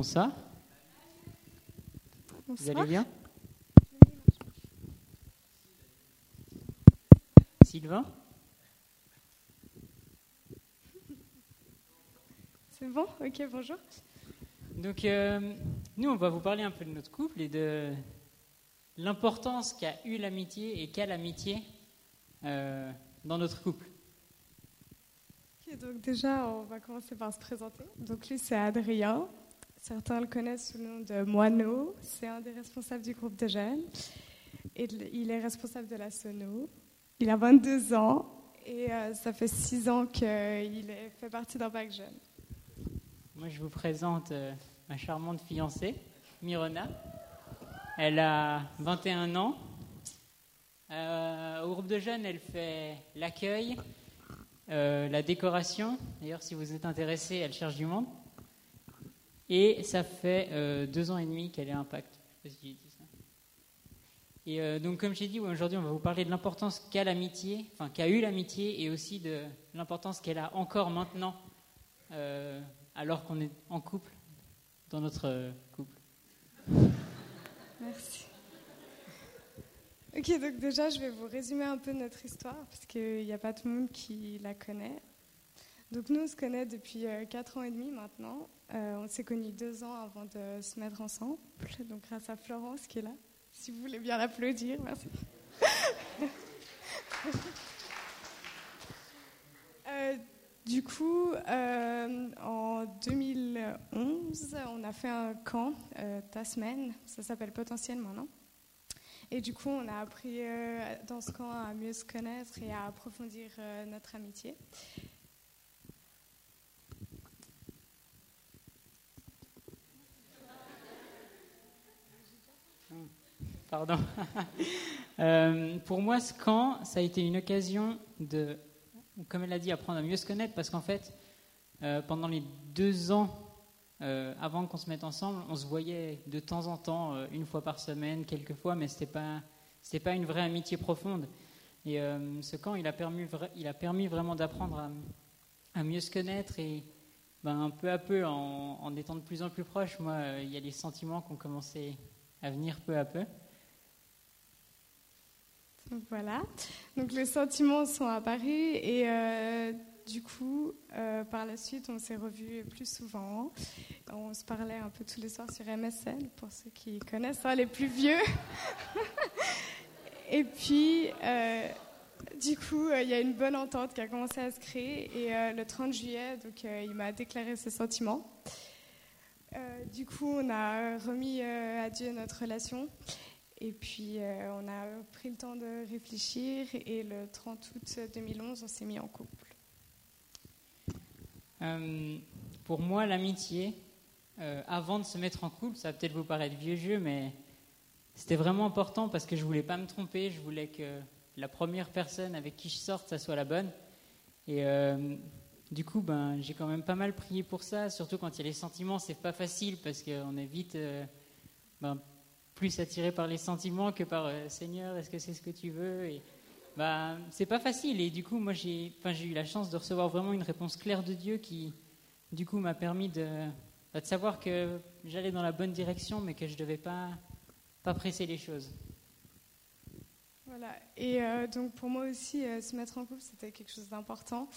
Bonsoir. Vous allez bien Sylvain C'est bon? Ok, bonjour. Donc, euh, nous, on va vous parler un peu de notre couple et de l'importance qu'a eu l'amitié et qu'a l'amitié euh, dans notre couple. Ok, donc déjà, on va commencer par se présenter. Donc lui, c'est Adrien. Certains le connaissent sous le nom de Moineau. C'est un des responsables du groupe de jeunes. Et il est responsable de la Sono. Il a 22 ans et euh, ça fait 6 ans qu'il fait partie d'un bac jeune. Moi, je vous présente euh, ma charmante fiancée, Mirona. Elle a 21 ans. Euh, au groupe de jeunes, elle fait l'accueil, la décoration. D'ailleurs, si vous êtes intéressé, elle cherche du monde. Et ça fait euh, deux ans et demi qu'elle est Impact. Et euh, donc, comme j'ai dit, aujourd'hui, on va vous parler de l'importance qu'a l'amitié, enfin qu'a eu l'amitié, et aussi de l'importance qu'elle a encore maintenant, euh, alors qu'on est en couple, dans notre couple. Merci. Ok, donc déjà, je vais vous résumer un peu notre histoire, parce qu'il n'y a pas tout le monde qui la connaît. Donc nous, on se connaît depuis 4 ans et demi maintenant. Euh, on s'est connus deux ans avant de se mettre ensemble, donc grâce à Florence qui est là. Si vous voulez bien l'applaudir, merci. Euh, du coup, euh, en 2011, on a fait un camp, euh, ta semaine, ça s'appelle potentiellement, non? Et du coup, on a appris euh, dans ce camp à mieux se connaître et à approfondir euh, notre amitié. Pardon. Euh, pour moi, ce camp, ça a été une occasion de, comme elle a dit, apprendre à mieux se connaître, parce qu'en fait, euh, pendant les deux ans euh, avant qu'on se mette ensemble, on se voyait de temps en temps, une fois par semaine, quelques fois, mais c'était pas, pas une vraie amitié profonde. Et ce camp, il a permis, il a permis vraiment d'apprendre à, mieux se connaître et ben, peu à peu, en, étant de plus en plus proche, moi, il y a des sentiments qui ont commencé à venir peu à peu. Voilà. Donc les sentiments sont apparus et euh, du coup, euh, par la suite, on s'est revus plus souvent. On se parlait un peu tous les soirs sur MSN, pour ceux qui connaissent, hein, les plus vieux. et puis, euh, du coup, il y a une bonne entente qui a commencé à se créer et le 30 juillet, donc, il m'a déclaré ses sentiments. Du coup, on a remis à Dieu notre relation. Et puis, euh, on a pris le temps de réfléchir et le 30 août 2011, on s'est mis en couple. Euh, pour moi, l'amitié, euh, avant de se mettre en couple, ça va peut-être vous paraître vieux jeu, mais c'était vraiment important parce que je voulais pas me tromper. Je voulais que la première personne avec qui je sorte, ça soit la bonne. Et du coup, ben, j'ai quand même pas mal prié pour ça. Surtout quand il y a les sentiments, c'est pas facile parce qu'on est vite ben, plus attiré par les sentiments que par euh, Seigneur, est-ce que c'est ce que tu veux Et, bah, c'est pas facile. Et du coup, moi, j'ai, eu la chance de recevoir vraiment une réponse claire de Dieu qui, du coup, m'a permis de, bah, de savoir que j'allais dans la bonne direction, mais que je devais pas, pas presser les choses. Voilà. Et euh, donc, pour moi aussi, euh, se mettre en couple, c'était quelque chose d'important.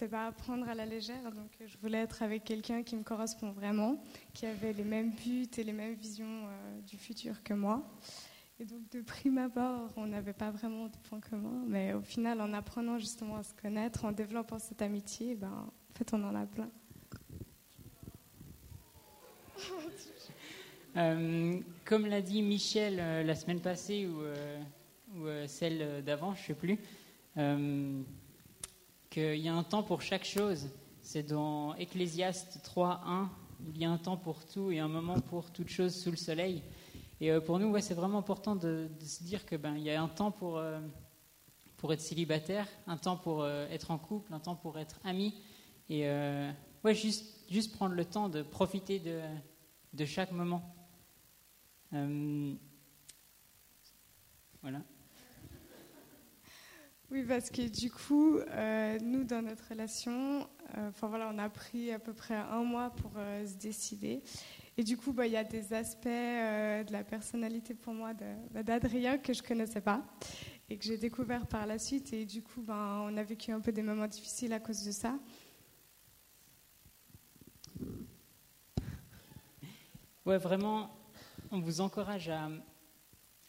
C'était pas à prendre à la légère. Donc, euh, je voulais être avec quelqu'un qui me correspond vraiment, qui avait les mêmes buts et les mêmes visions euh, du futur que moi. Et donc, de prime abord, on n'avait pas vraiment de points communs. Mais au final, en apprenant justement à se connaître, en développant cette amitié, ben, en fait, on en a plein. Euh, comme l'a dit Michel la semaine passée ou, ou celle d'avant, je sais plus, qu'il y a un temps pour chaque chose. C'est dans Ecclésiaste 3.1, il y a un temps pour tout et un moment pour toute chose sous le soleil. Et euh, pour nous, ouais, c'est vraiment important de, se dire que ben y a un temps pour euh, pour être célibataire, un temps pour euh, être en couple, un temps pour être ami, et ouais, juste juste prendre le temps de profiter de de chaque moment. Voilà. Oui, parce que du coup, euh, nous, dans notre relation, euh, enfin voilà, on a pris à peu près un mois pour euh, se décider. Et du coup, bah, il y a des aspects de la personnalité pour moi bah, d'Adrien que je connaissais pas et que j'ai découvert par la suite. Et du coup, ben, on a vécu un peu des moments difficiles à cause de ça. Ouais, vraiment, on vous encourage à,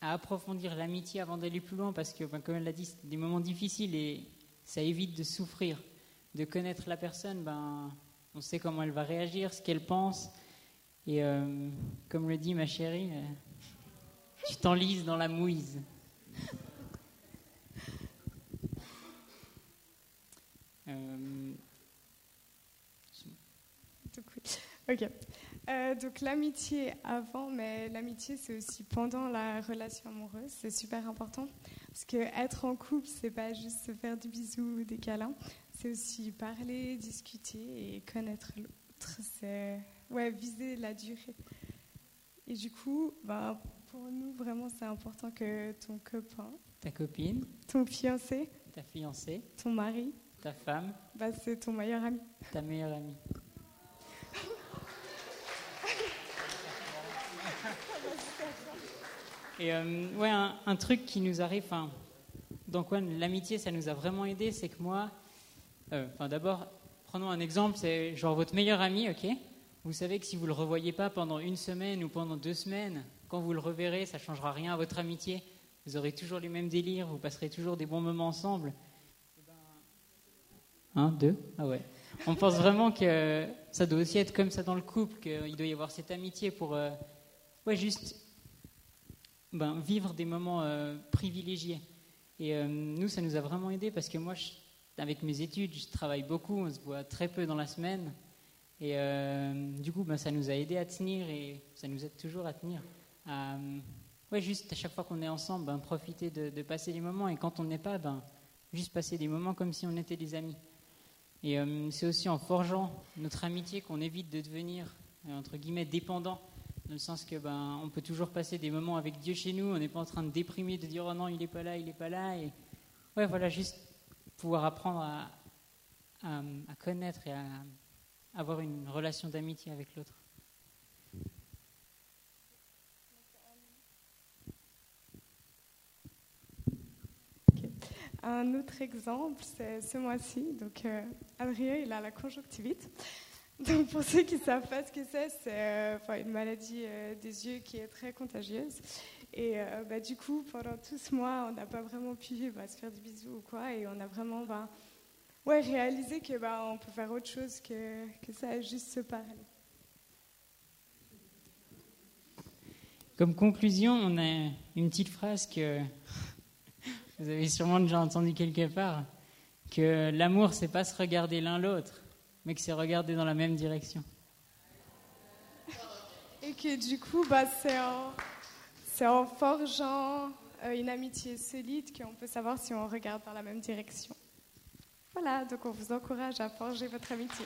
approfondir l'amitié avant d'aller plus loin parce que, ben, comme elle l'a dit, c'est des moments difficiles et ça évite de souffrir. De connaître la personne, ben, on sait comment elle va réagir, ce qu'elle pense. Et euh, comme le dit ma chérie, euh, tu t'enlises dans la mouise. Euh, ok. Euh, donc l'amitié avant, mais l'amitié c'est aussi pendant la relation amoureuse, c'est super important. Parce que être en couple c'est pas juste se faire des bisous ou des câlins, c'est aussi parler, discuter et connaître l'autre, c'est ouais viser la durée. Et du coup, bah, pour nous vraiment c'est important que ton copain, ta copine, ton fiancé, ta fiancée, ton mari, ta femme, bah, c'est ton meilleur ami, ta meilleure amie. Et euh, ouais, un, truc qui nous arrive, enfin, donc l'amitié, ça nous a vraiment aidé, c'est que moi, euh, d'abord, prenons un exemple, c'est genre votre meilleur ami, ok? Vous savez que si vous le revoyez pas pendant une semaine ou pendant deux semaines, quand vous le reverrez, ça changera rien à votre amitié. Vous aurez toujours les mêmes délires, vous passerez toujours des bons moments ensemble. Un, deux, ah ouais. On pense vraiment que ça doit aussi être comme ça dans le couple, qu'il doit y avoir cette amitié pour, euh, ouais, juste ben, vivre des moments euh, privilégiés. Et euh, nous, ça nous a vraiment aidé parce que moi, avec mes études, je travaille beaucoup, on se voit très peu dans la semaine. Et euh, du coup, ben, ça nous a aidé à tenir et ça nous aide toujours à tenir. ouais, juste à chaque fois qu'on est ensemble, ben, profiter de, passer les moments. Et quand on n'est pas, ben, juste passer des moments comme si on était des amis. Et c'est aussi en forgeant notre amitié qu'on évite de devenir, entre guillemets, dépendant dans le sens que ben, on peut toujours passer des moments avec Dieu chez nous, on n'est pas en train de déprimer, de dire oh non, il n'est pas là, il n'est pas là. Et ouais, voilà, juste pouvoir apprendre à, à, connaître et à avoir une relation d'amitié avec l'autre. Un autre exemple, c'est ce mois-ci. Donc, euh, Adrien, il a la conjonctivite. Donc pour ceux qui ne savent pas ce que c'est, c'est euh, une maladie euh, des yeux qui est très contagieuse. Et euh, bah, du coup, pendant tout ce mois, on n'a pas vraiment pu bah, se faire des bisous ou quoi. Et on a vraiment bah, ouais, réalisé que bah, peut faire autre chose que, que ça, juste se parler. Comme conclusion, on a une petite phrase que vous avez sûrement déjà entendue quelque part, que l'amour, c'est pas se regarder l'un l'autre, mais que c'est regarder dans la même direction. Et que du coup, bah, c'est en, en, forgeant euh, une amitié solide qu'on peut savoir si on regarde dans la même direction. Voilà, donc on vous encourage à forger votre amitié.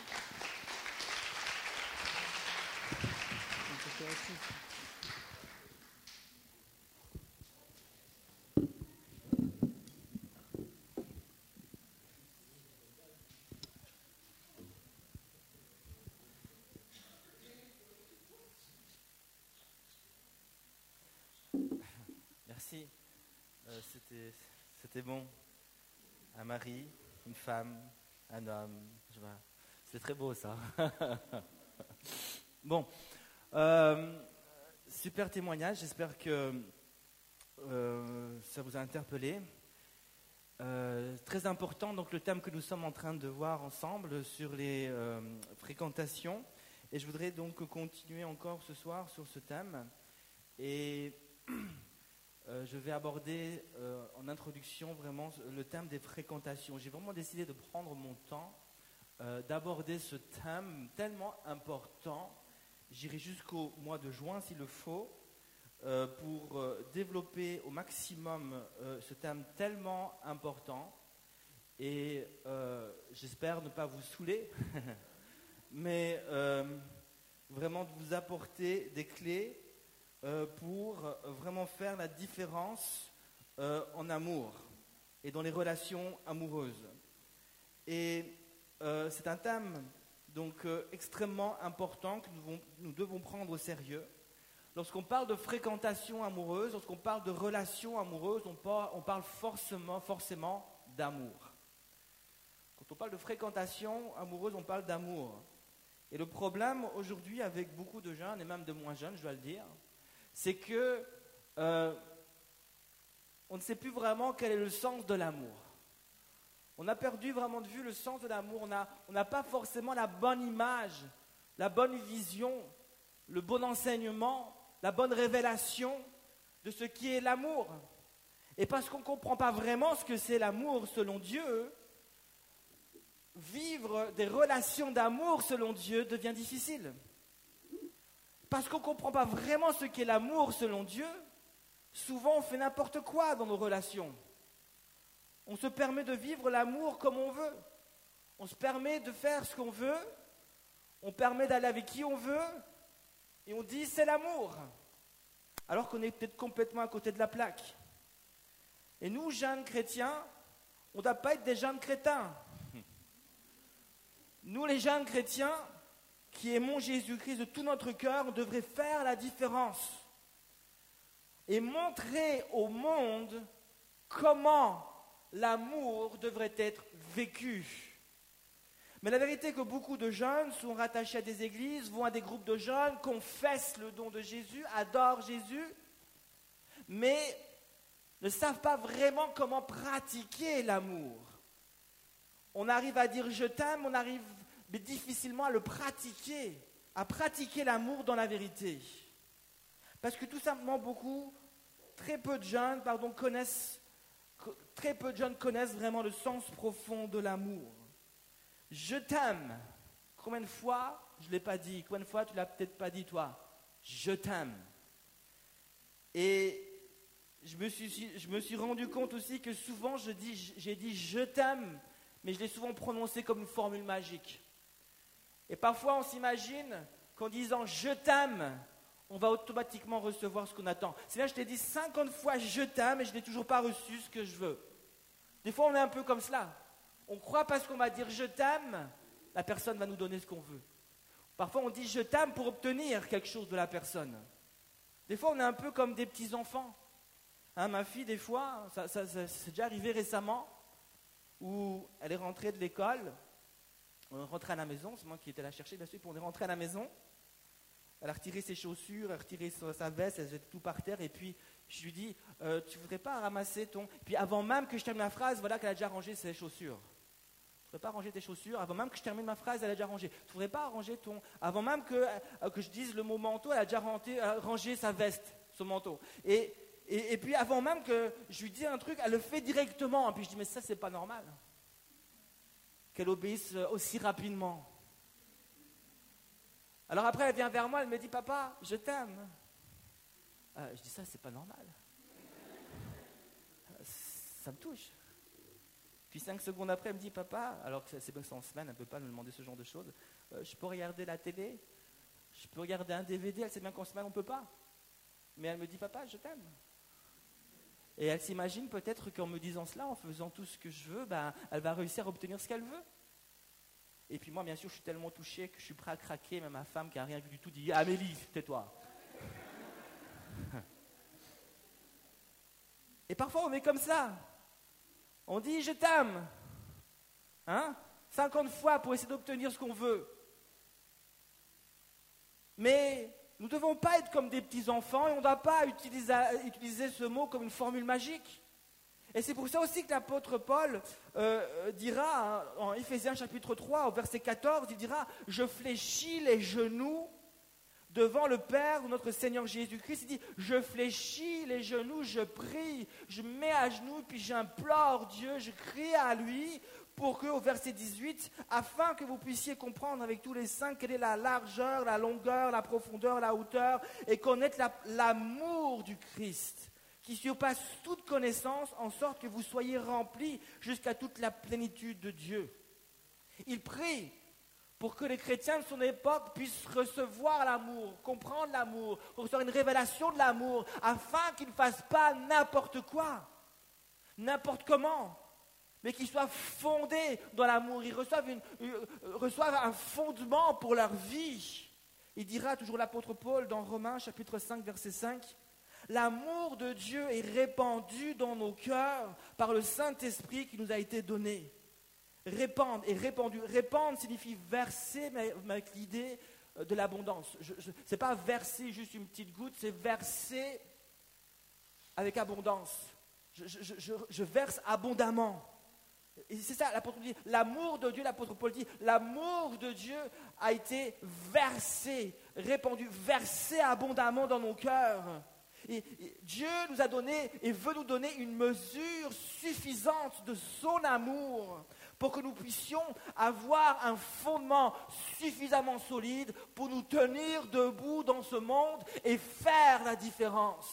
C'était bon. Un mari, une femme, un homme. C'est très beau ça. bon, euh, super témoignage. J'espère que euh, ça vous a interpellé. Euh, très important, donc le thème que nous sommes en train de voir ensemble sur les fréquentations. Et je voudrais donc continuer encore ce soir sur ce thème. Et Euh, je vais aborder euh, en introduction vraiment le thème des fréquentations. J'ai vraiment décidé de prendre mon temps, euh, d'aborder ce thème tellement important. J'irai jusqu'au mois de juin s'il le faut, pour développer au maximum ce thème tellement important. Et j'espère ne pas vous saouler, mais vraiment de vous apporter des clés euh, pour vraiment faire la différence euh, en amour et dans les relations amoureuses. Et euh, c'est un thème donc extrêmement important que nous devons, prendre au sérieux. Lorsqu'on parle de fréquentation amoureuse, lorsqu'on parle de relation amoureuse, on parle, forcément, forcément d'amour. Quand on parle de fréquentation amoureuse, on parle d'amour. Et le problème aujourd'hui avec beaucoup de jeunes, et même de moins jeunes, je dois le dire, c'est que euh, on ne sait plus vraiment quel est le sens de l'amour. On a perdu vraiment de vue le sens de l'amour. On n'a pas forcément la bonne image, la bonne vision, le bon enseignement, la bonne révélation de ce qui est l'amour. Et parce qu'on ne comprend pas vraiment ce que c'est l'amour selon Dieu, vivre des relations d'amour selon Dieu devient difficile. Parce qu'on ne comprend pas vraiment ce qu'est l'amour selon Dieu, souvent on fait n'importe quoi dans nos relations. On se permet de vivre l'amour comme on veut. On se permet de faire ce qu'on veut. On permet d'aller avec qui on veut. Et on dit c'est l'amour. Alors qu'on est peut-être complètement à côté de la plaque. Et nous, jeunes chrétiens, on ne doit pas être des jeunes crétins. Nous, les jeunes chrétiens, qui aimons Jésus-Christ de tout notre cœur, on devrait faire la différence et montrer au monde comment l'amour devrait être vécu. Mais la vérité est que beaucoup de jeunes sont rattachés à des églises, vont à des groupes de jeunes, confessent le don de Jésus, adorent Jésus, mais ne savent pas vraiment comment pratiquer l'amour. On arrive à dire je t'aime, on arrive mais difficilement à le pratiquer, à pratiquer l'amour dans la vérité. Parce que tout simplement beaucoup, très peu de jeunes, connaissent très peu de jeunes connaissent vraiment le sens profond de l'amour. Je t'aime. Combien de fois je ne l'ai pas dit? Combien de fois tu l'as peut-être pas dit toi? Je t'aime. Et je me, suis, je me suis rendu compte aussi que souvent j'ai dit je t'aime, mais je l'ai souvent prononcé comme une formule magique. Et parfois on s'imagine qu'en disant je t'aime, on va automatiquement recevoir ce qu'on attend. C'est là, je t'ai dit 50 fois je t'aime et je n'ai toujours pas reçu ce que je veux. Des fois, on est un peu comme cela. On croit parce qu'on va dire je t'aime, la personne va nous donner ce qu'on veut. Parfois, on dit je t'aime pour obtenir quelque chose de la personne. Des fois, on est un peu comme des petits-enfants. Hein, ma fille, des fois, ça, c'est déjà arrivé récemment, où elle est rentrée de l'école, on est rentré à la maison, c'est moi qui étais la chercher, bien sûr, puis on est rentré à la maison, elle a retiré ses chaussures, elle a retiré sa veste, elle jette tout par terre. Et puis, je lui dis, euh, tu voudrais pas ramasser ton... Puis avant même que je termine ma phrase, voilà qu'elle a déjà rangé ses chaussures. Tu voudrais pas ranger tes chaussures? Avant même que je termine ma phrase, elle a déjà rangé. Tu voudrais pas ranger ton... Avant même que, euh, que je dise le mot manteau, elle a déjà euh, rangé, sa veste, son manteau. Et, et, et, puis avant même que je lui dise un truc, elle le fait directement. Et puis je dis, mais ça, c'est pas normal. Qu'elle obéisse aussi rapidement. Alors après, elle vient vers moi, elle me dit, papa, je t'aime. Euh, je dis, ça, c'est pas normal. Ça me touche. Puis cinq secondes après, elle me dit, papa, alors que c'est en semaine, elle ne peut pas me demander ce genre de choses, euh, je peux regarder la télé, je peux regarder un DVD, elle sait bien qu'en semaine, on ne peut pas. Mais elle me dit, papa, je t'aime. Et elle s'imagine peut-être qu'en me disant cela, en faisant tout ce que je veux, ben, elle va réussir à obtenir ce qu'elle veut. Et puis moi, bien sûr, je suis tellement touché que je suis prêt à craquer. Mais ma femme, qui n'a rien vu du tout, dit Amélie, tais-toi. Et parfois, on est comme ça. On dit Je t'aime. Hein 50 fois pour essayer d'obtenir ce qu'on veut. Mais nous ne devons pas être comme des petits-enfants et on ne doit pas utiliser, utiliser ce mot comme une formule magique. Et c'est pour ça aussi que l'apôtre Paul euh, dira hein, en Éphésiens chapitre 3 au verset 14, il dira, je fléchis les genoux devant le Père notre Seigneur Jésus-Christ. Il dit, je fléchis les genoux, je prie, je mets à genoux, puis j'implore Dieu, je crie à lui pour que, au verset 18, afin que vous puissiez comprendre avec tous les saints quelle est la largeur, la longueur, la profondeur, la hauteur, et connaître l'amour du Christ qui surpasse toute connaissance, en sorte que vous soyez remplis jusqu'à toute la plénitude de Dieu. Il prie pour que les chrétiens de son époque puissent recevoir l'amour, comprendre l'amour, recevoir une révélation de l'amour, afin qu'ils ne fassent pas n'importe quoi, n'importe comment, mais qu'ils soient fondés dans l'amour. Ils euh, reçoivent un fondement pour leur vie. Il dira toujours l'apôtre Paul dans Romains chapitre 5 verset 5, L'amour de Dieu est répandu dans nos cœurs par le Saint-Esprit qui nous a été donné. Répandre et répandu. Répandre signifie verser, avec l'idée euh, de l'abondance. Ce n'est pas verser juste une petite goutte, c'est verser avec abondance. Je, verse abondamment. Et c'est ça, l'apôtre dit, l'amour de Dieu, l'apôtre Paul dit, l'amour de Dieu a été versé, répandu, versé abondamment dans nos cœurs. Et, Dieu nous a donné et veut nous donner une mesure suffisante de son amour pour que nous puissions avoir un fondement suffisamment solide pour nous tenir debout dans ce monde et faire la différence.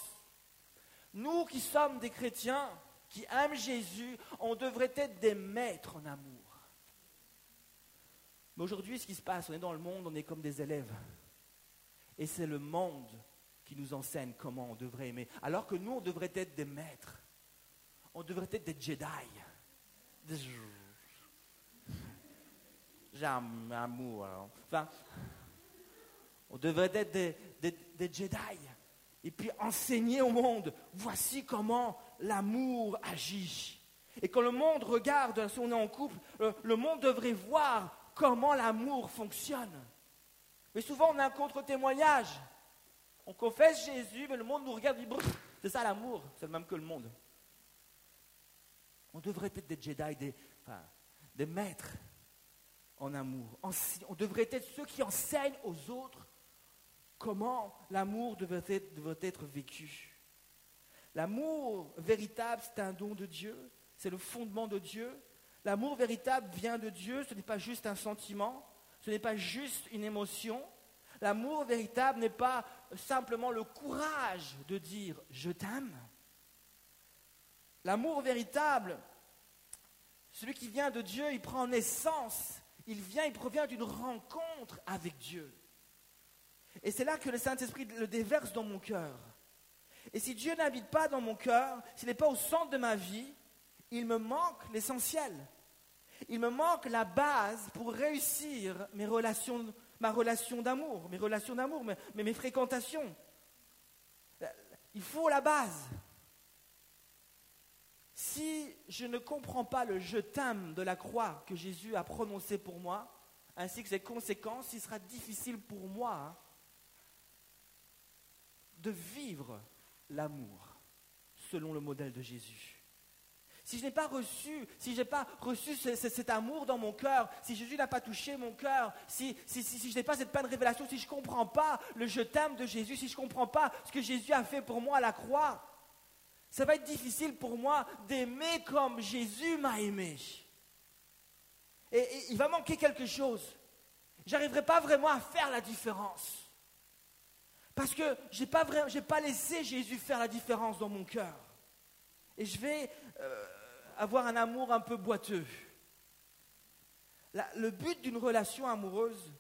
Nous qui sommes des chrétiens, qui aiment Jésus, on devrait être des maîtres en amour. Mais aujourd'hui, ce qui se passe, on est dans le monde, on est comme des élèves. Et c'est le monde qui nous enseigne comment on devrait aimer. Alors que nous, on devrait être des maîtres. On devrait être des Jedi. J'aime l'amour. Enfin, on devrait être des, des Jedi. Et puis enseigner au monde, voici comment l'amour agit. Et quand le monde regarde, si on est en couple, le monde devrait voir comment l'amour fonctionne. Mais souvent, on a un contre-témoignage. On confesse Jésus, mais le monde nous regarde et dit C'est ça l'amour, c'est le même que le monde. On devrait être des Jedi, des, maîtres en amour. On devrait être ceux qui enseignent aux autres comment l'amour devrait être vécu. L'amour véritable, c'est un don de Dieu, c'est le fondement de Dieu. L'amour véritable vient de Dieu, ce n'est pas juste un sentiment, ce n'est pas juste une émotion, L'amour véritable n'est pas simplement le courage de dire je t'aime. L'amour véritable, celui qui vient de Dieu, il prend naissance, il vient, il provient d'une rencontre avec Dieu. Et c'est là que le Saint-Esprit le déverse dans mon cœur. Et si Dieu n'habite pas dans mon cœur, s'il n'est pas au centre de ma vie, il me manque l'essentiel. Il me manque la base pour réussir mes relations ma relation d'amour, mes relations d'amour, mais, mes fréquentations. Il faut la base. Si je ne comprends pas le je t'aime de la croix que Jésus a prononcé pour moi, ainsi que ses conséquences, il sera difficile pour moi de vivre l'amour selon le modèle de Jésus si je n'ai pas reçu, si je n'ai pas reçu cet amour dans mon cœur, si Jésus n'a pas touché mon cœur, si, je n'ai pas cette pleine révélation, si je ne comprends pas le je t'aime de Jésus, si je ne comprends pas ce que Jésus a fait pour moi à la croix, ça va être difficile pour moi d'aimer comme Jésus m'a aimé. Et, il va manquer quelque chose. J'arriverai pas vraiment à faire la différence. Parce que je n'ai pas, laissé Jésus faire la différence dans mon cœur. Et je vais euh, avoir un amour un peu boiteux. le but d'une relation amoureuse,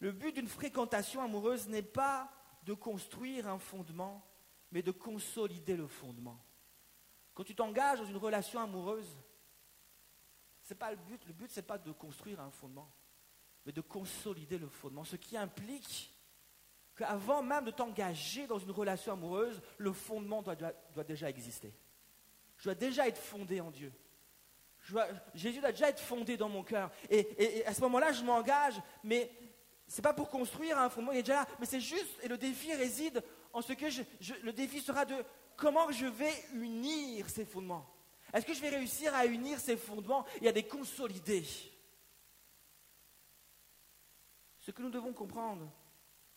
le but d'une fréquentation amoureuse n'est pas de construire un fondement, mais de consolider le fondement. Quand tu t'engages dans une relation amoureuse, pas le but. Le but, ce n'est pas de construire un fondement, mais de consolider le fondement. Ce qui implique qu'avant même de t'engager dans une relation amoureuse, le fondement doit déjà exister. Je dois déjà être fondé en Dieu. Jésus doit déjà être fondé dans mon cœur. Et, à ce moment-là, je m'engage, mais ce n'est pas pour construire un fondement, il est déjà là. Mais c'est juste, et le défi réside en ce que le défi sera de comment je vais unir ces fondements. Est-ce que je vais réussir à unir ces fondements et à les consolider? Ce que nous devons comprendre,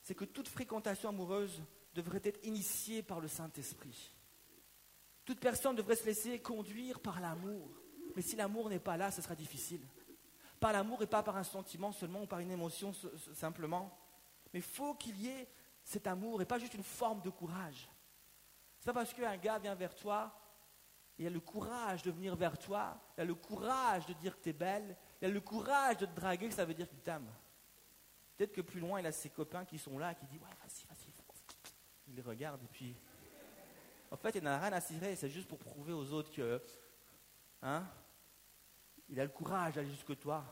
c'est que toute fréquentation amoureuse devrait être initiée par le Saint-Esprit. Toute personne devrait se laisser conduire par l'amour. Mais si l'amour n'est pas là, ce sera difficile. Par l'amour et pas par un sentiment seulement ou par une émotion simplement. Mais faut qu'il y ait cet amour et pas juste une forme de courage. C'est pas parce qu'un gars vient vers toi, il a le courage de venir vers toi, il a le courage de dire que tu es belle, il a le courage de te draguer que ça veut dire qu'il t'aime. Peut-être que plus loin, il a ses copains qui sont là, qui disent Ouais, vas-y, vas-y. Il les regarde et puis en fait, il n'a rien à cirer, c'est juste pour prouver aux autres que. Hein il a le courage d'aller jusque toi.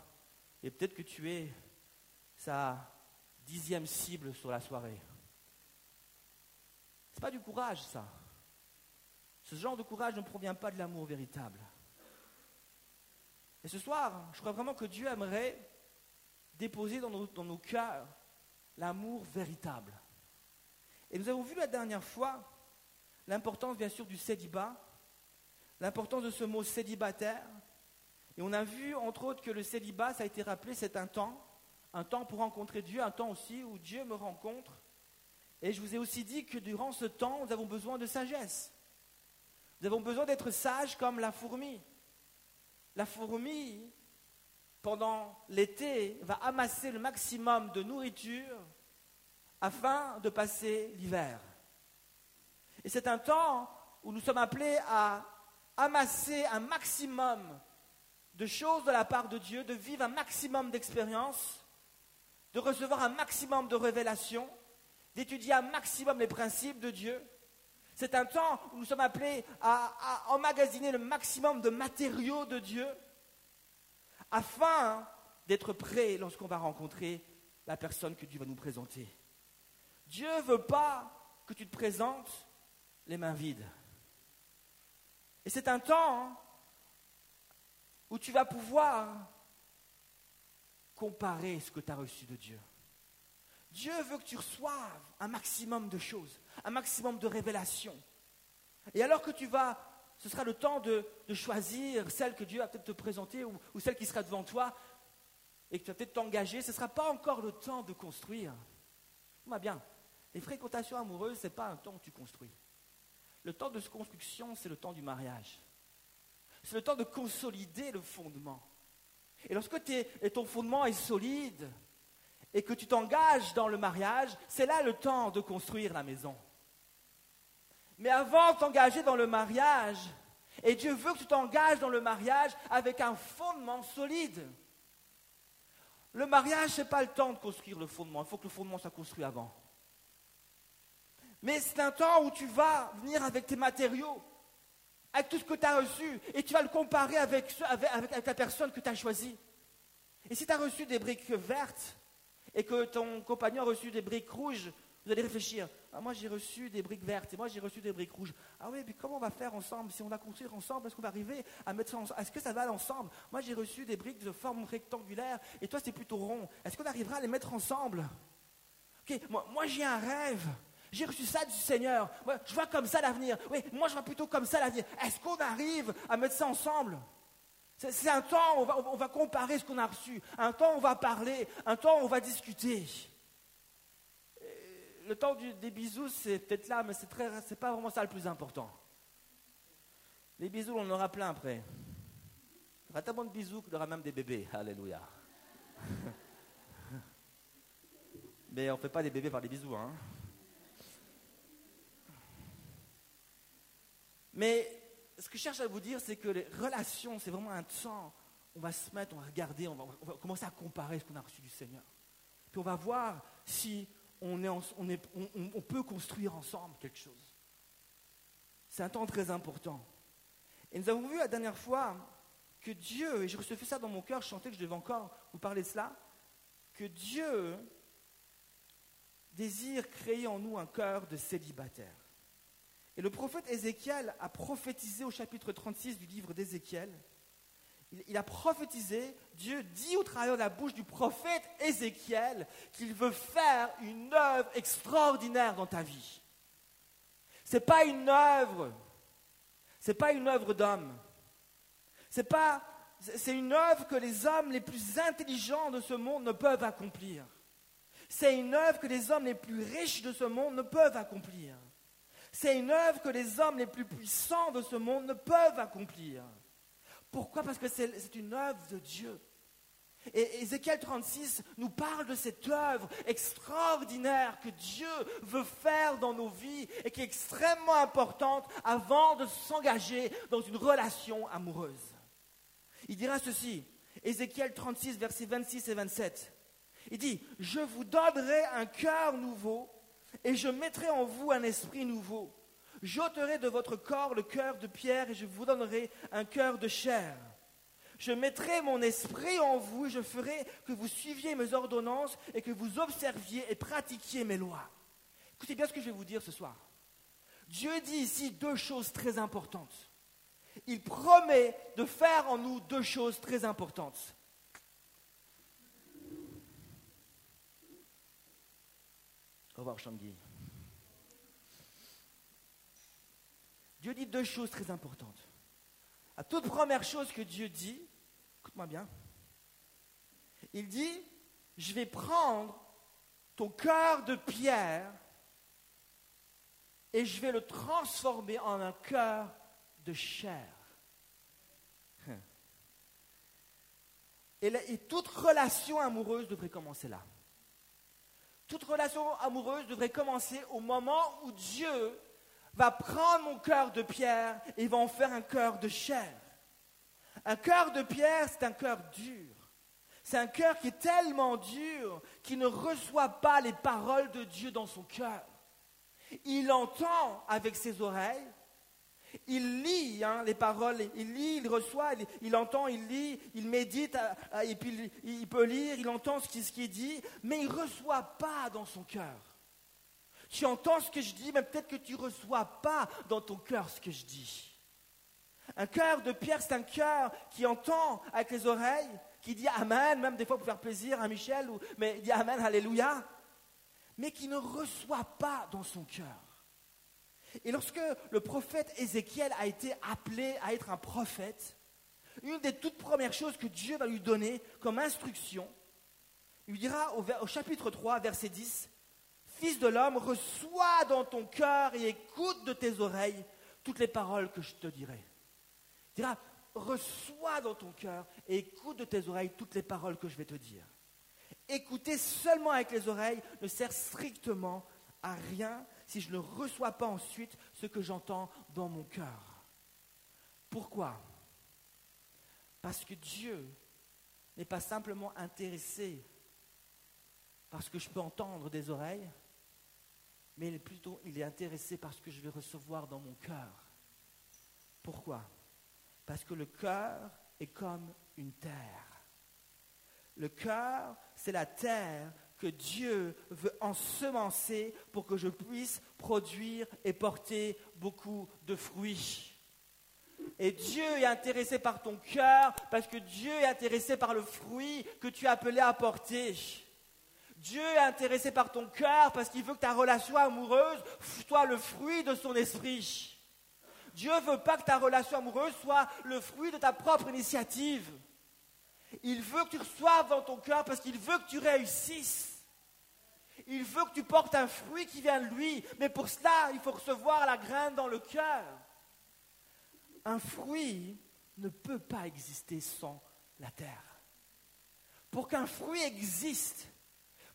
Et peut-être que tu es sa dixième cible sur la soirée. Ce n'est pas du courage, ça. Ce genre de courage ne provient pas de l'amour véritable. Et ce soir, je crois vraiment que Dieu aimerait déposer dans nos, cœurs l'amour véritable. Et nous avons vu la dernière fois l'importance, bien sûr, du célibat, l'importance de ce mot célibataire. Et on a vu, entre autres, que le célibat, ça a été rappelé, c'est un temps, un temps pour rencontrer Dieu, un temps aussi où Dieu me rencontre. Et je vous ai aussi dit que durant ce temps, nous avons besoin de sagesse. Nous avons besoin d'être sages comme la fourmi. La fourmi, pendant l'été, va amasser le maximum de nourriture afin de passer l'hiver. Et c'est un temps où nous sommes appelés à amasser un maximum de choses de la part de Dieu, de vivre un maximum d'expériences, de recevoir un maximum de révélations, d'étudier un maximum les principes de Dieu. C'est un temps où nous sommes appelés à, à, emmagasiner le maximum de matériaux de Dieu afin d'être prêts lorsqu'on va rencontrer la personne que Dieu va nous présenter. Dieu ne veut pas que tu te présentes les mains vides. Et c'est un temps où tu vas pouvoir comparer ce que tu as reçu de Dieu. Dieu veut que tu reçoives un maximum de choses, un maximum de révélations. Et alors que tu vas, ce sera le temps de, choisir celle que Dieu va peut-être te présenter ou, celle qui sera devant toi et que tu vas peut-être t'engager, ce ne sera pas encore le temps de construire. Moi bien, les fréquentations amoureuses, ce n'est pas un temps où tu construis. Le temps de construction, c'est le temps du mariage. C'est le temps de consolider le fondement. Et lorsque ton fondement est solide et que tu t'engages dans le mariage, c'est là le temps de construire la maison. Mais avant de t'engager dans le mariage, et Dieu veut que tu t'engages dans le mariage avec un fondement solide. Le mariage, ce n'est pas le temps de construire le fondement. Il faut que le fondement soit construit avant. Mais c'est un temps où tu vas venir avec tes matériaux, avec tout ce que tu as reçu, et tu vas le comparer avec, avec, la personne que tu as choisie. Et si tu as reçu des briques vertes et que ton compagnon a reçu des briques rouges, vous allez réfléchir. Ah, moi j'ai reçu des briques vertes et moi j'ai reçu des briques rouges. Ah oui, mais comment on va faire ensemble Si on va construire ensemble, est-ce qu'on va arriver à mettre ça ensemble? Est-ce que ça va ensemble? Moi j'ai reçu des briques de forme rectangulaire et toi c'est plutôt rond. Est-ce qu'on arrivera à les mettre ensemble? Ok, moi, moi j'ai un rêve. J'ai reçu ça du Seigneur. je vois comme ça l'avenir. Oui, moi je vois plutôt comme ça l'avenir. Est-ce qu'on arrive à mettre ça ensemble? C'est un temps où on va, on va comparer ce qu'on a reçu. Un temps où on va parler. Un temps où on va discuter. Le temps des bisous, c'est peut-être là, mais c'est n'est pas vraiment ça le plus important. Les bisous, on en aura plein après. Il y aura tellement de bisous qu'il y aura même des bébés. Alléluia. mais on ne fait pas des bébés par des bisous. Hein. Mais ce que je cherche à vous dire, c'est que les relations, c'est vraiment un temps. On va se mettre, on va regarder, on va, commencer à comparer ce qu'on a reçu du Seigneur. Puis on va voir si on, peut construire ensemble quelque chose. C'est un temps très important. Et nous avons vu la dernière fois que Dieu, et je recevais ça dans mon cœur, je sentais que je devais encore vous parler de cela, que Dieu désire créer en nous un cœur de célibataire. Et le prophète Ézéchiel a prophétisé au chapitre 36 du livre d'Ézéchiel. Il, a prophétisé, Dieu dit au travers de la bouche du prophète Ézéchiel qu'il veut faire une œuvre extraordinaire dans ta vie. Ce n'est pas une œuvre, ce n'est pas une œuvre d'homme. C'est pas, c'est une œuvre que les hommes les plus intelligents de ce monde ne peuvent accomplir. C'est une œuvre que les hommes les plus riches de ce monde ne peuvent accomplir. C'est une œuvre que les hommes les plus puissants de ce monde ne peuvent accomplir. Pourquoi? Parce que c'est une œuvre de Dieu. Et Ézéchiel 36 nous parle de cette œuvre extraordinaire que Dieu veut faire dans nos vies et qui est extrêmement importante avant de s'engager dans une relation amoureuse. Il dira ceci, Ézéchiel 36, versets 26 et 27. Il dit, je vous donnerai un cœur nouveau et je mettrai en vous un esprit nouveau. J'ôterai de votre corps le cœur de pierre et je vous donnerai un cœur de chair. Je mettrai mon esprit en vous et je ferai que vous suiviez mes ordonnances et que vous observiez et pratiquiez mes lois. Écoutez bien ce que je vais vous dire ce soir. Dieu dit ici deux choses très importantes. Il promet de faire en nous deux choses très importantes. Au revoir, Changuy. Dieu dit deux choses très importantes. La toute première chose que Dieu dit, écoute-moi bien, il dit, je vais prendre ton cœur de pierre et je vais le transformer en un cœur de chair. Et, toute relation amoureuse devrait commencer là. Toute relation amoureuse devrait commencer au moment où Dieu va prendre mon cœur de pierre et va en faire un cœur de chair. Un cœur de pierre, c'est un cœur dur. C'est un cœur qui est tellement dur qu'il ne reçoit pas les paroles de Dieu dans son cœur. Il entend avec ses oreilles, il lit hein, les paroles, il lit, il reçoit, il, entend, il lit, il médite, euh, et puis il, peut lire, il entend ce qui, ce qui est dit, mais il ne reçoit pas dans son cœur. Tu entends ce que je dis, mais peut-être que tu ne reçois pas dans ton cœur ce que je dis. Un cœur de pierre, c'est un cœur qui entend avec les oreilles, qui dit Amen, même des fois pour faire plaisir à Michel, ou, mais il dit Amen, Alléluia, mais qui ne reçoit pas dans son cœur. Et lorsque le prophète Ézéchiel a été appelé à être un prophète, une des toutes premières choses que Dieu va lui donner comme instruction, il lui dira au, au chapitre 3, verset 10, Fils de l'homme, reçois dans ton cœur et écoute de tes oreilles toutes les paroles que je te dirai. Il dira, reçois dans ton cœur et écoute de tes oreilles toutes les paroles que je vais te dire. Écouter seulement avec les oreilles ne sert strictement à rien si je ne reçois pas ensuite ce que j'entends dans mon cœur. Pourquoi? Parce que Dieu n'est pas simplement intéressé parce que je peux entendre des oreilles, mais plutôt il est intéressé par ce que je vais recevoir dans mon cœur. Pourquoi? Parce que le cœur est comme une terre. Le cœur, c'est la terre que Dieu veut ensemencer pour que je puisse produire et porter beaucoup de fruits. Et Dieu est intéressé par ton cœur parce que Dieu est intéressé par le fruit que tu es appelé à porter. Dieu est intéressé par ton cœur parce qu'il veut que ta relation amoureuse soit le fruit de son esprit. Dieu ne veut pas que ta relation amoureuse soit le fruit de ta propre initiative. Il veut que tu reçoives dans ton cœur parce qu'il veut que tu réussisses. Il veut que tu portes un fruit qui vient de lui. Mais pour cela, il faut recevoir la graine dans le cœur. Un fruit ne peut pas exister sans la terre. Pour qu'un fruit existe,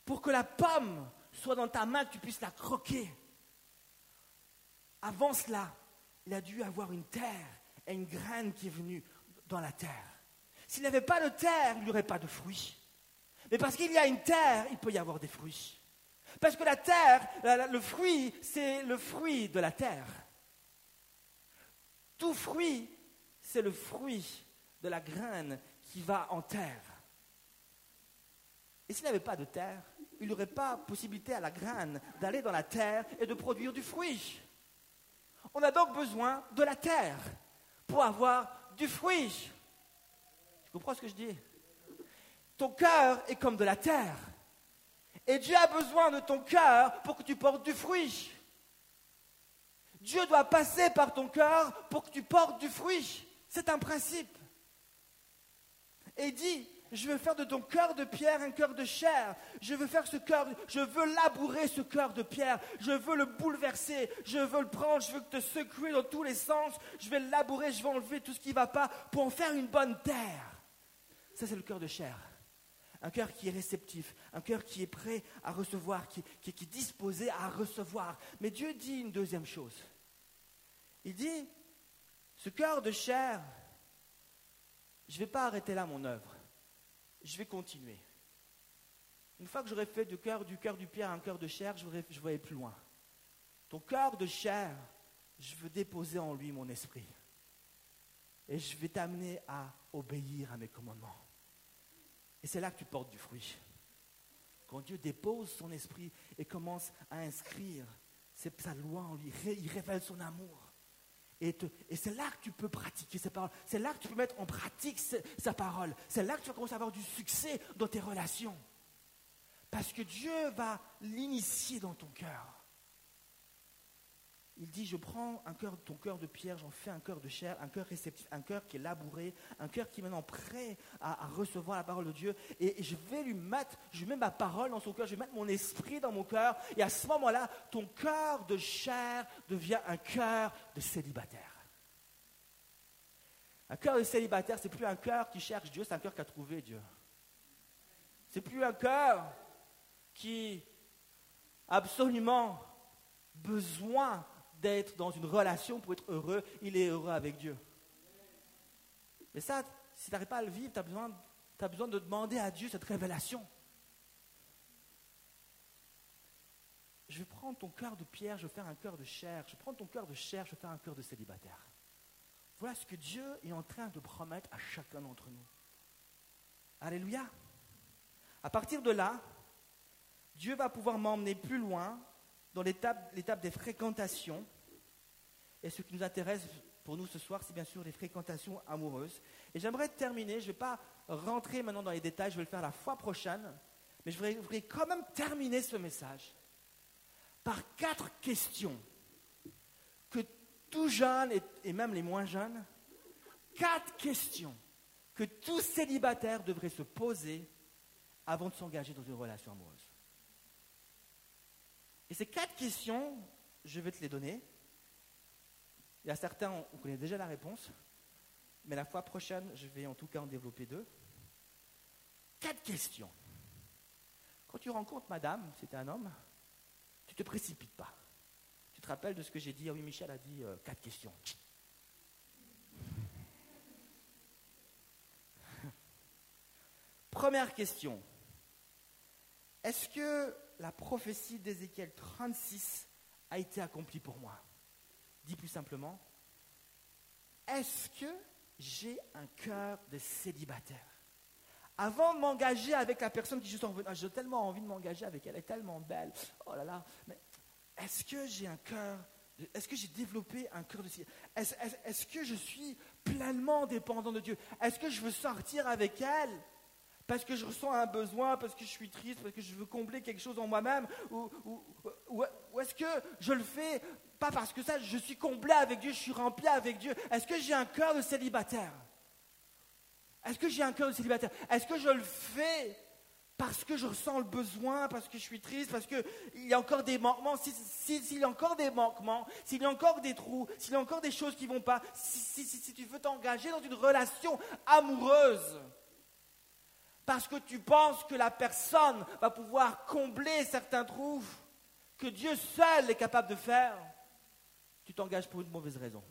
pour que la pomme soit dans ta main, que tu puisses la croquer, avant cela, il a dû avoir une terre et une graine qui est venue dans la terre. S'il n'y avait pas de terre, il n'y aurait pas de fruits. Mais parce qu'il y a une terre, il peut y avoir des fruits. Parce que la terre, le fruit, c'est le fruit de la terre. Tout fruit, c'est le fruit de la graine qui va en terre. Et s'il n'y avait pas de terre, il n'y aurait pas possibilité à la graine d'aller dans la terre et de produire du fruit. On a donc besoin de la terre pour avoir du fruit. Tu comprends ce que je dis? Ton cœur est comme de la terre. Et Dieu a besoin de ton cœur pour que tu portes du fruit. Dieu doit passer par ton cœur pour que tu portes du fruit. C'est un principe. Et il dit, je veux faire de ton cœur de pierre un cœur de chair. Je veux faire ce cœur, je veux labourer ce cœur de pierre. Je veux le bouleverser. Je veux le prendre. Je veux te secouer dans tous les sens. Je vais le labourer. Je vais enlever tout ce qui ne va pas pour en faire une bonne terre. Ça, c'est le cœur de chair un cœur qui est réceptif, un cœur qui est prêt à recevoir, qui, est disposé à recevoir. Mais Dieu dit une deuxième chose. Il dit, ce cœur de chair, je ne vais pas arrêter là mon œuvre, je vais continuer. Une fois que j'aurai fait du cœur du cœur du pierre un cœur de chair, je je aller plus loin. Ton cœur de chair, je veux déposer en lui mon esprit. Et je vais t'amener à obéir à mes commandements. Et c'est là que tu portes du fruit. Quand Dieu dépose son esprit et commence à inscrire sa loi en lui, il révèle son amour. Et, c'est là que tu peux pratiquer ses paroles. C'est là que tu peux mettre en pratique sa parole. C'est là que tu vas commencer à avoir du succès dans tes relations. Parce que Dieu va l'initier dans ton cœur. Il dit, je prends un cœur, ton cœur de pierre, j'en fais un cœur de chair, un cœur réceptif, un cœur qui est labouré, un cœur qui est maintenant prêt à, recevoir la parole de Dieu. Et, je vais lui mettre, je mets ma parole dans son cœur, je vais mettre mon esprit dans mon cœur. Et à ce moment-là, ton cœur de chair devient un cœur de célibataire. Un cœur de célibataire, c'est plus un cœur qui cherche Dieu, c'est un cœur qui a trouvé Dieu. C'est plus un cœur qui a absolument besoin d'être dans une relation pour être heureux, il est heureux avec Dieu. Mais ça, si tu n'arrives pas à le vivre, tu as besoin, besoin de demander à Dieu cette révélation. Je vais prendre ton cœur de pierre, je vais faire un cœur de chair. Je vais prendre ton cœur de chair, je vais faire un cœur de célibataire. Voilà ce que Dieu est en train de promettre à chacun d'entre nous. Alléluia. À partir de là, Dieu va pouvoir m'emmener plus loin dans l'étape des fréquentations. Et ce qui nous intéresse pour nous ce soir, c'est bien sûr les fréquentations amoureuses. Et j'aimerais terminer, je ne vais pas rentrer maintenant dans les détails, je vais le faire la fois prochaine, mais je voudrais, quand même terminer ce message par quatre questions que tout jeune et, même les moins jeunes, quatre questions que tout célibataire devrait se poser avant de s'engager dans une relation amoureuse. Et ces quatre questions, je vais te les donner. Il y a certains, on connaît déjà la réponse, mais la fois prochaine, je vais en tout cas en développer deux. Quatre questions. Quand tu rencontres madame, c'était un homme, tu ne te précipites pas. Tu te rappelles de ce que j'ai dit? Ah oui, Michel a dit euh, quatre questions. Première question. Est-ce que la prophétie d'Ézéchiel 36 a été accomplie pour moi. Dis plus simplement, est-ce que j'ai un cœur de célibataire? Avant de m'engager avec la personne qui je suis ah, j'ai tellement envie de m'engager avec elle, elle est tellement belle, oh là là, mais est-ce que j'ai un cœur, est-ce que j'ai développé un cœur de est-ce que je suis pleinement dépendant de Dieu? Est-ce que je veux sortir avec elle? Parce que je ressens un besoin, parce que je suis triste, parce que je veux combler quelque chose en moi-même Ou, ou, est-ce que je le fais pas parce que ça, je suis comblé avec Dieu, je suis rempli avec Dieu? Est-ce que j'ai un cœur de célibataire? Est-ce que j'ai un cœur de célibataire? Est-ce que je le fais parce que je ressens le besoin, parce que je suis triste, parce qu'il y a encore des manquements, s'il y a encore des manquements, s'il y a encore des trous, s'il y a encore des choses qui ne vont pas, si, si tu veux t'engager dans une relation amoureuse, parce que tu penses que la personne va pouvoir combler certains trous que Dieu seul est capable de faire, tu t'engages pour une mauvaise raison.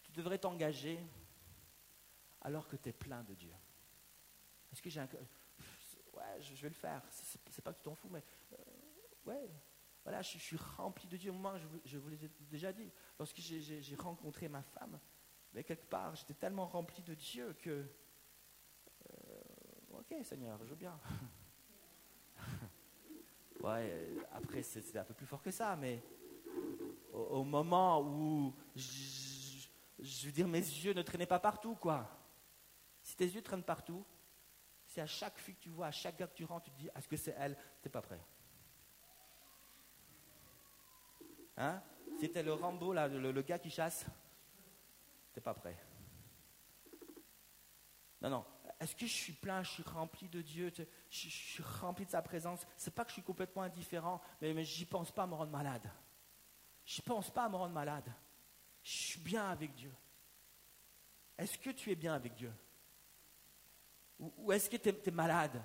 Tu devrais t'engager alors que tu es plein de Dieu. Est-ce que j'ai un Ouais, je, vais le faire. C'est pas que tu t'en fous, mais euh, ouais, voilà, je, suis rempli de Dieu. Moi, je, je vous l'ai déjà dit. Lorsque j'ai rencontré ma femme, mais quelque part, j'étais tellement rempli de Dieu que Ok, Seigneur, je veux bien. ouais, après, c'est un peu plus fort que ça, mais au, moment où, je, veux dire, mes yeux ne traînaient pas partout, quoi. Si tes yeux traînent partout, si à chaque fille que tu vois, à chaque gars que tu rentres, tu te dis, est-ce que c'est elle? T'es pas prêt. Hein? Si le Rambo, le, le gars qui chasse, t'es pas prêt. Non, non, est-ce que je suis plein, je suis rempli de Dieu, je, suis rempli de sa présence? C'est pas que je suis complètement indifférent, mais, mais j'y pense pas à me rendre malade. Je pense pas à me rendre malade. Je suis bien avec Dieu. Est-ce que tu es bien avec Dieu? Ou, est-ce que tu es, malade?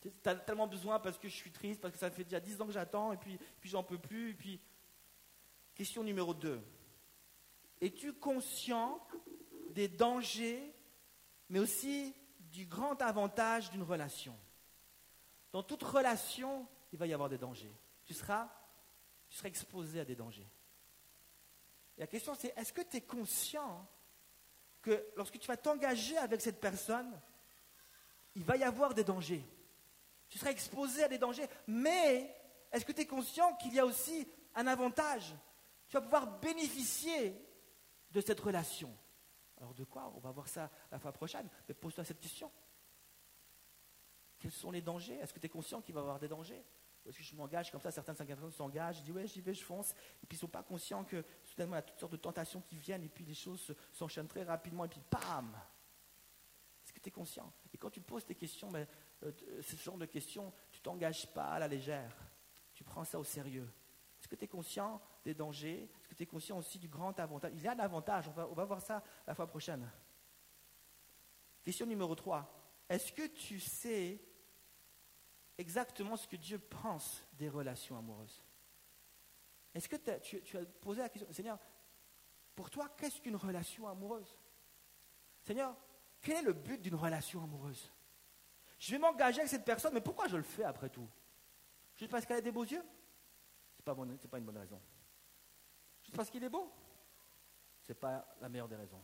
Tu as tellement besoin parce que je suis triste, parce que ça fait déjà dix ans que j'attends, et puis, puis j'en peux plus. Question numéro 2. Es-tu conscient des dangers mais aussi du grand avantage d'une relation. Dans toute relation, il va y avoir des dangers. Tu seras, tu seras exposé à des dangers. La question c'est, est-ce que tu es conscient que lorsque tu vas t'engager avec cette personne, il va y avoir des dangers? Tu seras exposé à des dangers, mais est-ce que tu es conscient qu'il y a aussi un avantage? Tu vas pouvoir bénéficier de cette relation. Alors de quoi On va voir ça la fois prochaine, mais pose-toi cette question. Quels sont les dangers? Est-ce que tu es conscient qu'il va y avoir des dangers? Est-ce que je m'engage comme ça personnes s'engagent, je dis ouais, j'y vais, je fonce, et puis ils ne sont pas conscients que soudainement il y a toutes sortes de tentations qui viennent, et puis les choses s'enchaînent très rapidement, et puis bam Est-ce que tu es conscient? Et quand tu poses tes questions, ben, euh, ce genre de questions, tu t'engages pas à la légère. Tu prends ça au sérieux. Que tu es conscient des dangers Est-ce que tu es conscient aussi du grand avantage? Il y a un avantage, on va, on va voir ça la fois prochaine. Question numéro 3. Est-ce que tu sais exactement ce que Dieu pense des relations amoureuses? Est-ce que tu, tu, as posé la question, Seigneur, pour toi, qu'est-ce qu'une relation amoureuse? Seigneur, quel est le but d'une relation amoureuse? Je vais m'engager avec cette personne, mais pourquoi je le fais après tout? Juste parce qu'elle a des beaux yeux? Ce n'est pas, pas une bonne raison. Juste parce qu'il est beau. Ce n'est pas la meilleure des raisons.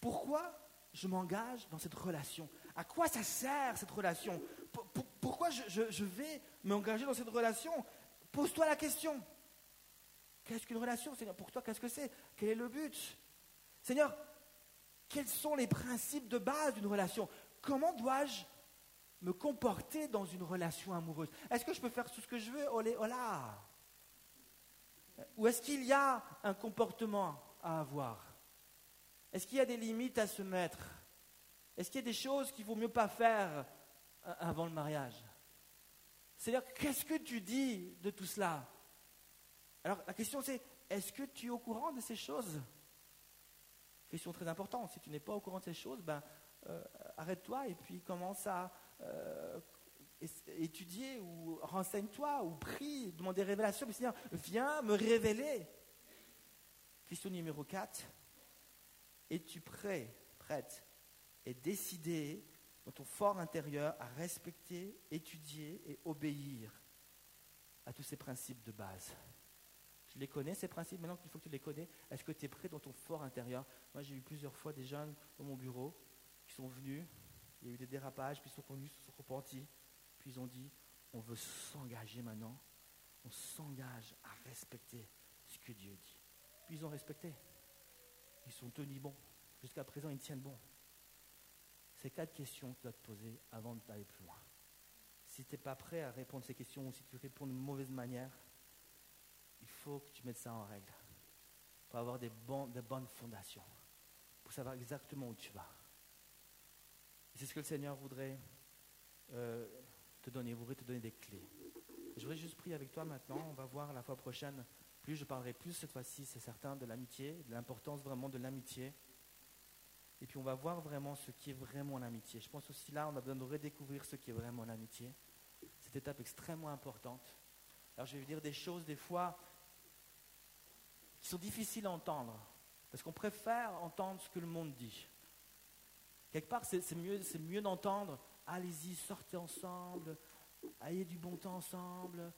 Pourquoi je m'engage dans cette relation? À quoi ça sert cette relation? Pourquoi je, vais m'engager dans cette relation? Pose-toi la question. Qu'est-ce qu'une relation, Seigneur? Pour toi, qu'est-ce que c'est? Quel est le but? Seigneur, quels sont les principes de base d'une relation? Comment dois-je me comporter dans une relation amoureuse. Est-ce que je peux faire tout ce que je veux Olé, hola? Ou est-ce qu'il y a un comportement à avoir? Est-ce qu'il y a des limites à se mettre? Est-ce qu'il y a des choses qu'il vaut mieux pas faire euh, avant le mariage? C'est-à-dire, qu'est-ce que tu dis de tout cela? Alors, la question c'est, est-ce que tu es au courant de ces choses? Question très importante. Si tu n'es pas au courant de ces choses, ben, euh, arrête-toi et puis commence à euh, étudier ou renseigne-toi ou prie, demande des révélations. Mais Seigneur, viens me révéler. Question numéro 4. Es-tu prêt, prête et décidé dans ton fort intérieur à respecter, étudier et obéir à tous ces principes de base? Je les connais, ces principes, maintenant qu'il faut que tu les connais, est-ce que tu es prêt dans ton fort intérieur? Moi, j'ai eu plusieurs fois des jeunes dans mon bureau qui sont venus il y a eu des dérapages, puis ils sont connus, ils se sont repentis, puis ils ont dit, on veut s'engager maintenant, on s'engage à respecter ce que Dieu dit. Puis ils ont respecté. Ils sont tenus bons. Jusqu'à présent, ils tiennent bon. C'est quatre questions que tu dois te poser avant d'aller plus loin. Si tu n'es pas prêt à répondre à ces questions ou si tu réponds de mauvaise manière, il faut que tu mettes ça en règle. Pour avoir des, des bonnes fondations. Pour savoir exactement où tu vas. C'est ce que le Seigneur voudrait euh, te donner, voudrait te donner des clés. Je voudrais juste prier avec toi maintenant, on va voir la fois prochaine, plus je parlerai plus cette fois-ci, c'est certain, de l'amitié, de l'importance vraiment de l'amitié. Et puis on va voir vraiment ce qui est vraiment l'amitié. Je pense aussi là, on a besoin de redécouvrir ce qui est vraiment l'amitié. Cette étape extrêmement importante. Alors je vais vous dire des choses des fois qui sont difficiles à entendre, parce qu'on préfère entendre ce que le monde dit. Quelque part, c'est mieux, mieux d'entendre allez-y, sortez ensemble, ayez du bon temps ensemble,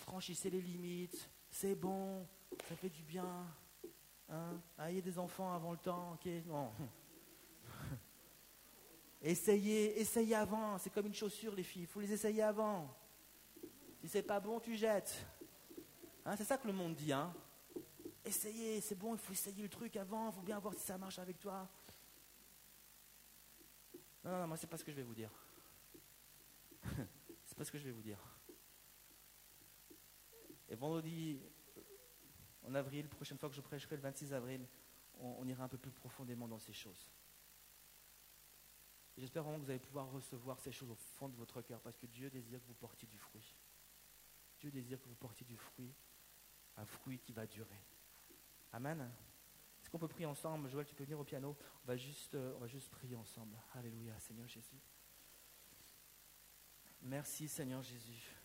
franchissez les limites, c'est bon, ça fait du bien. Hein? Ayez des enfants avant le temps, ok Non. essayez, essayez avant, c'est comme une chaussure, les filles, il faut les essayer avant. Si c'est pas bon, tu jettes. Hein, c'est ça que le monde dit. Hein? Essayez, c'est bon, il faut essayer le truc avant, il faut bien voir si ça marche avec toi. Non, non, non moi, c'est pas ce que je vais vous dire. c'est pas ce que je vais vous dire. Et vendredi, en avril, prochaine fois que je prêcherai, le 26 avril, on, ira un peu plus profondément dans ces choses. J'espère vraiment que vous allez pouvoir recevoir ces choses au fond de votre cœur, parce que Dieu désire que vous portiez du fruit. Dieu désire que vous portiez du fruit, un fruit qui va durer. Amen. Est-ce qu'on peut prier ensemble? Joël, tu peux venir au piano on va, juste, euh, on va juste prier ensemble. Alléluia, Seigneur Jésus. Merci Seigneur Jésus.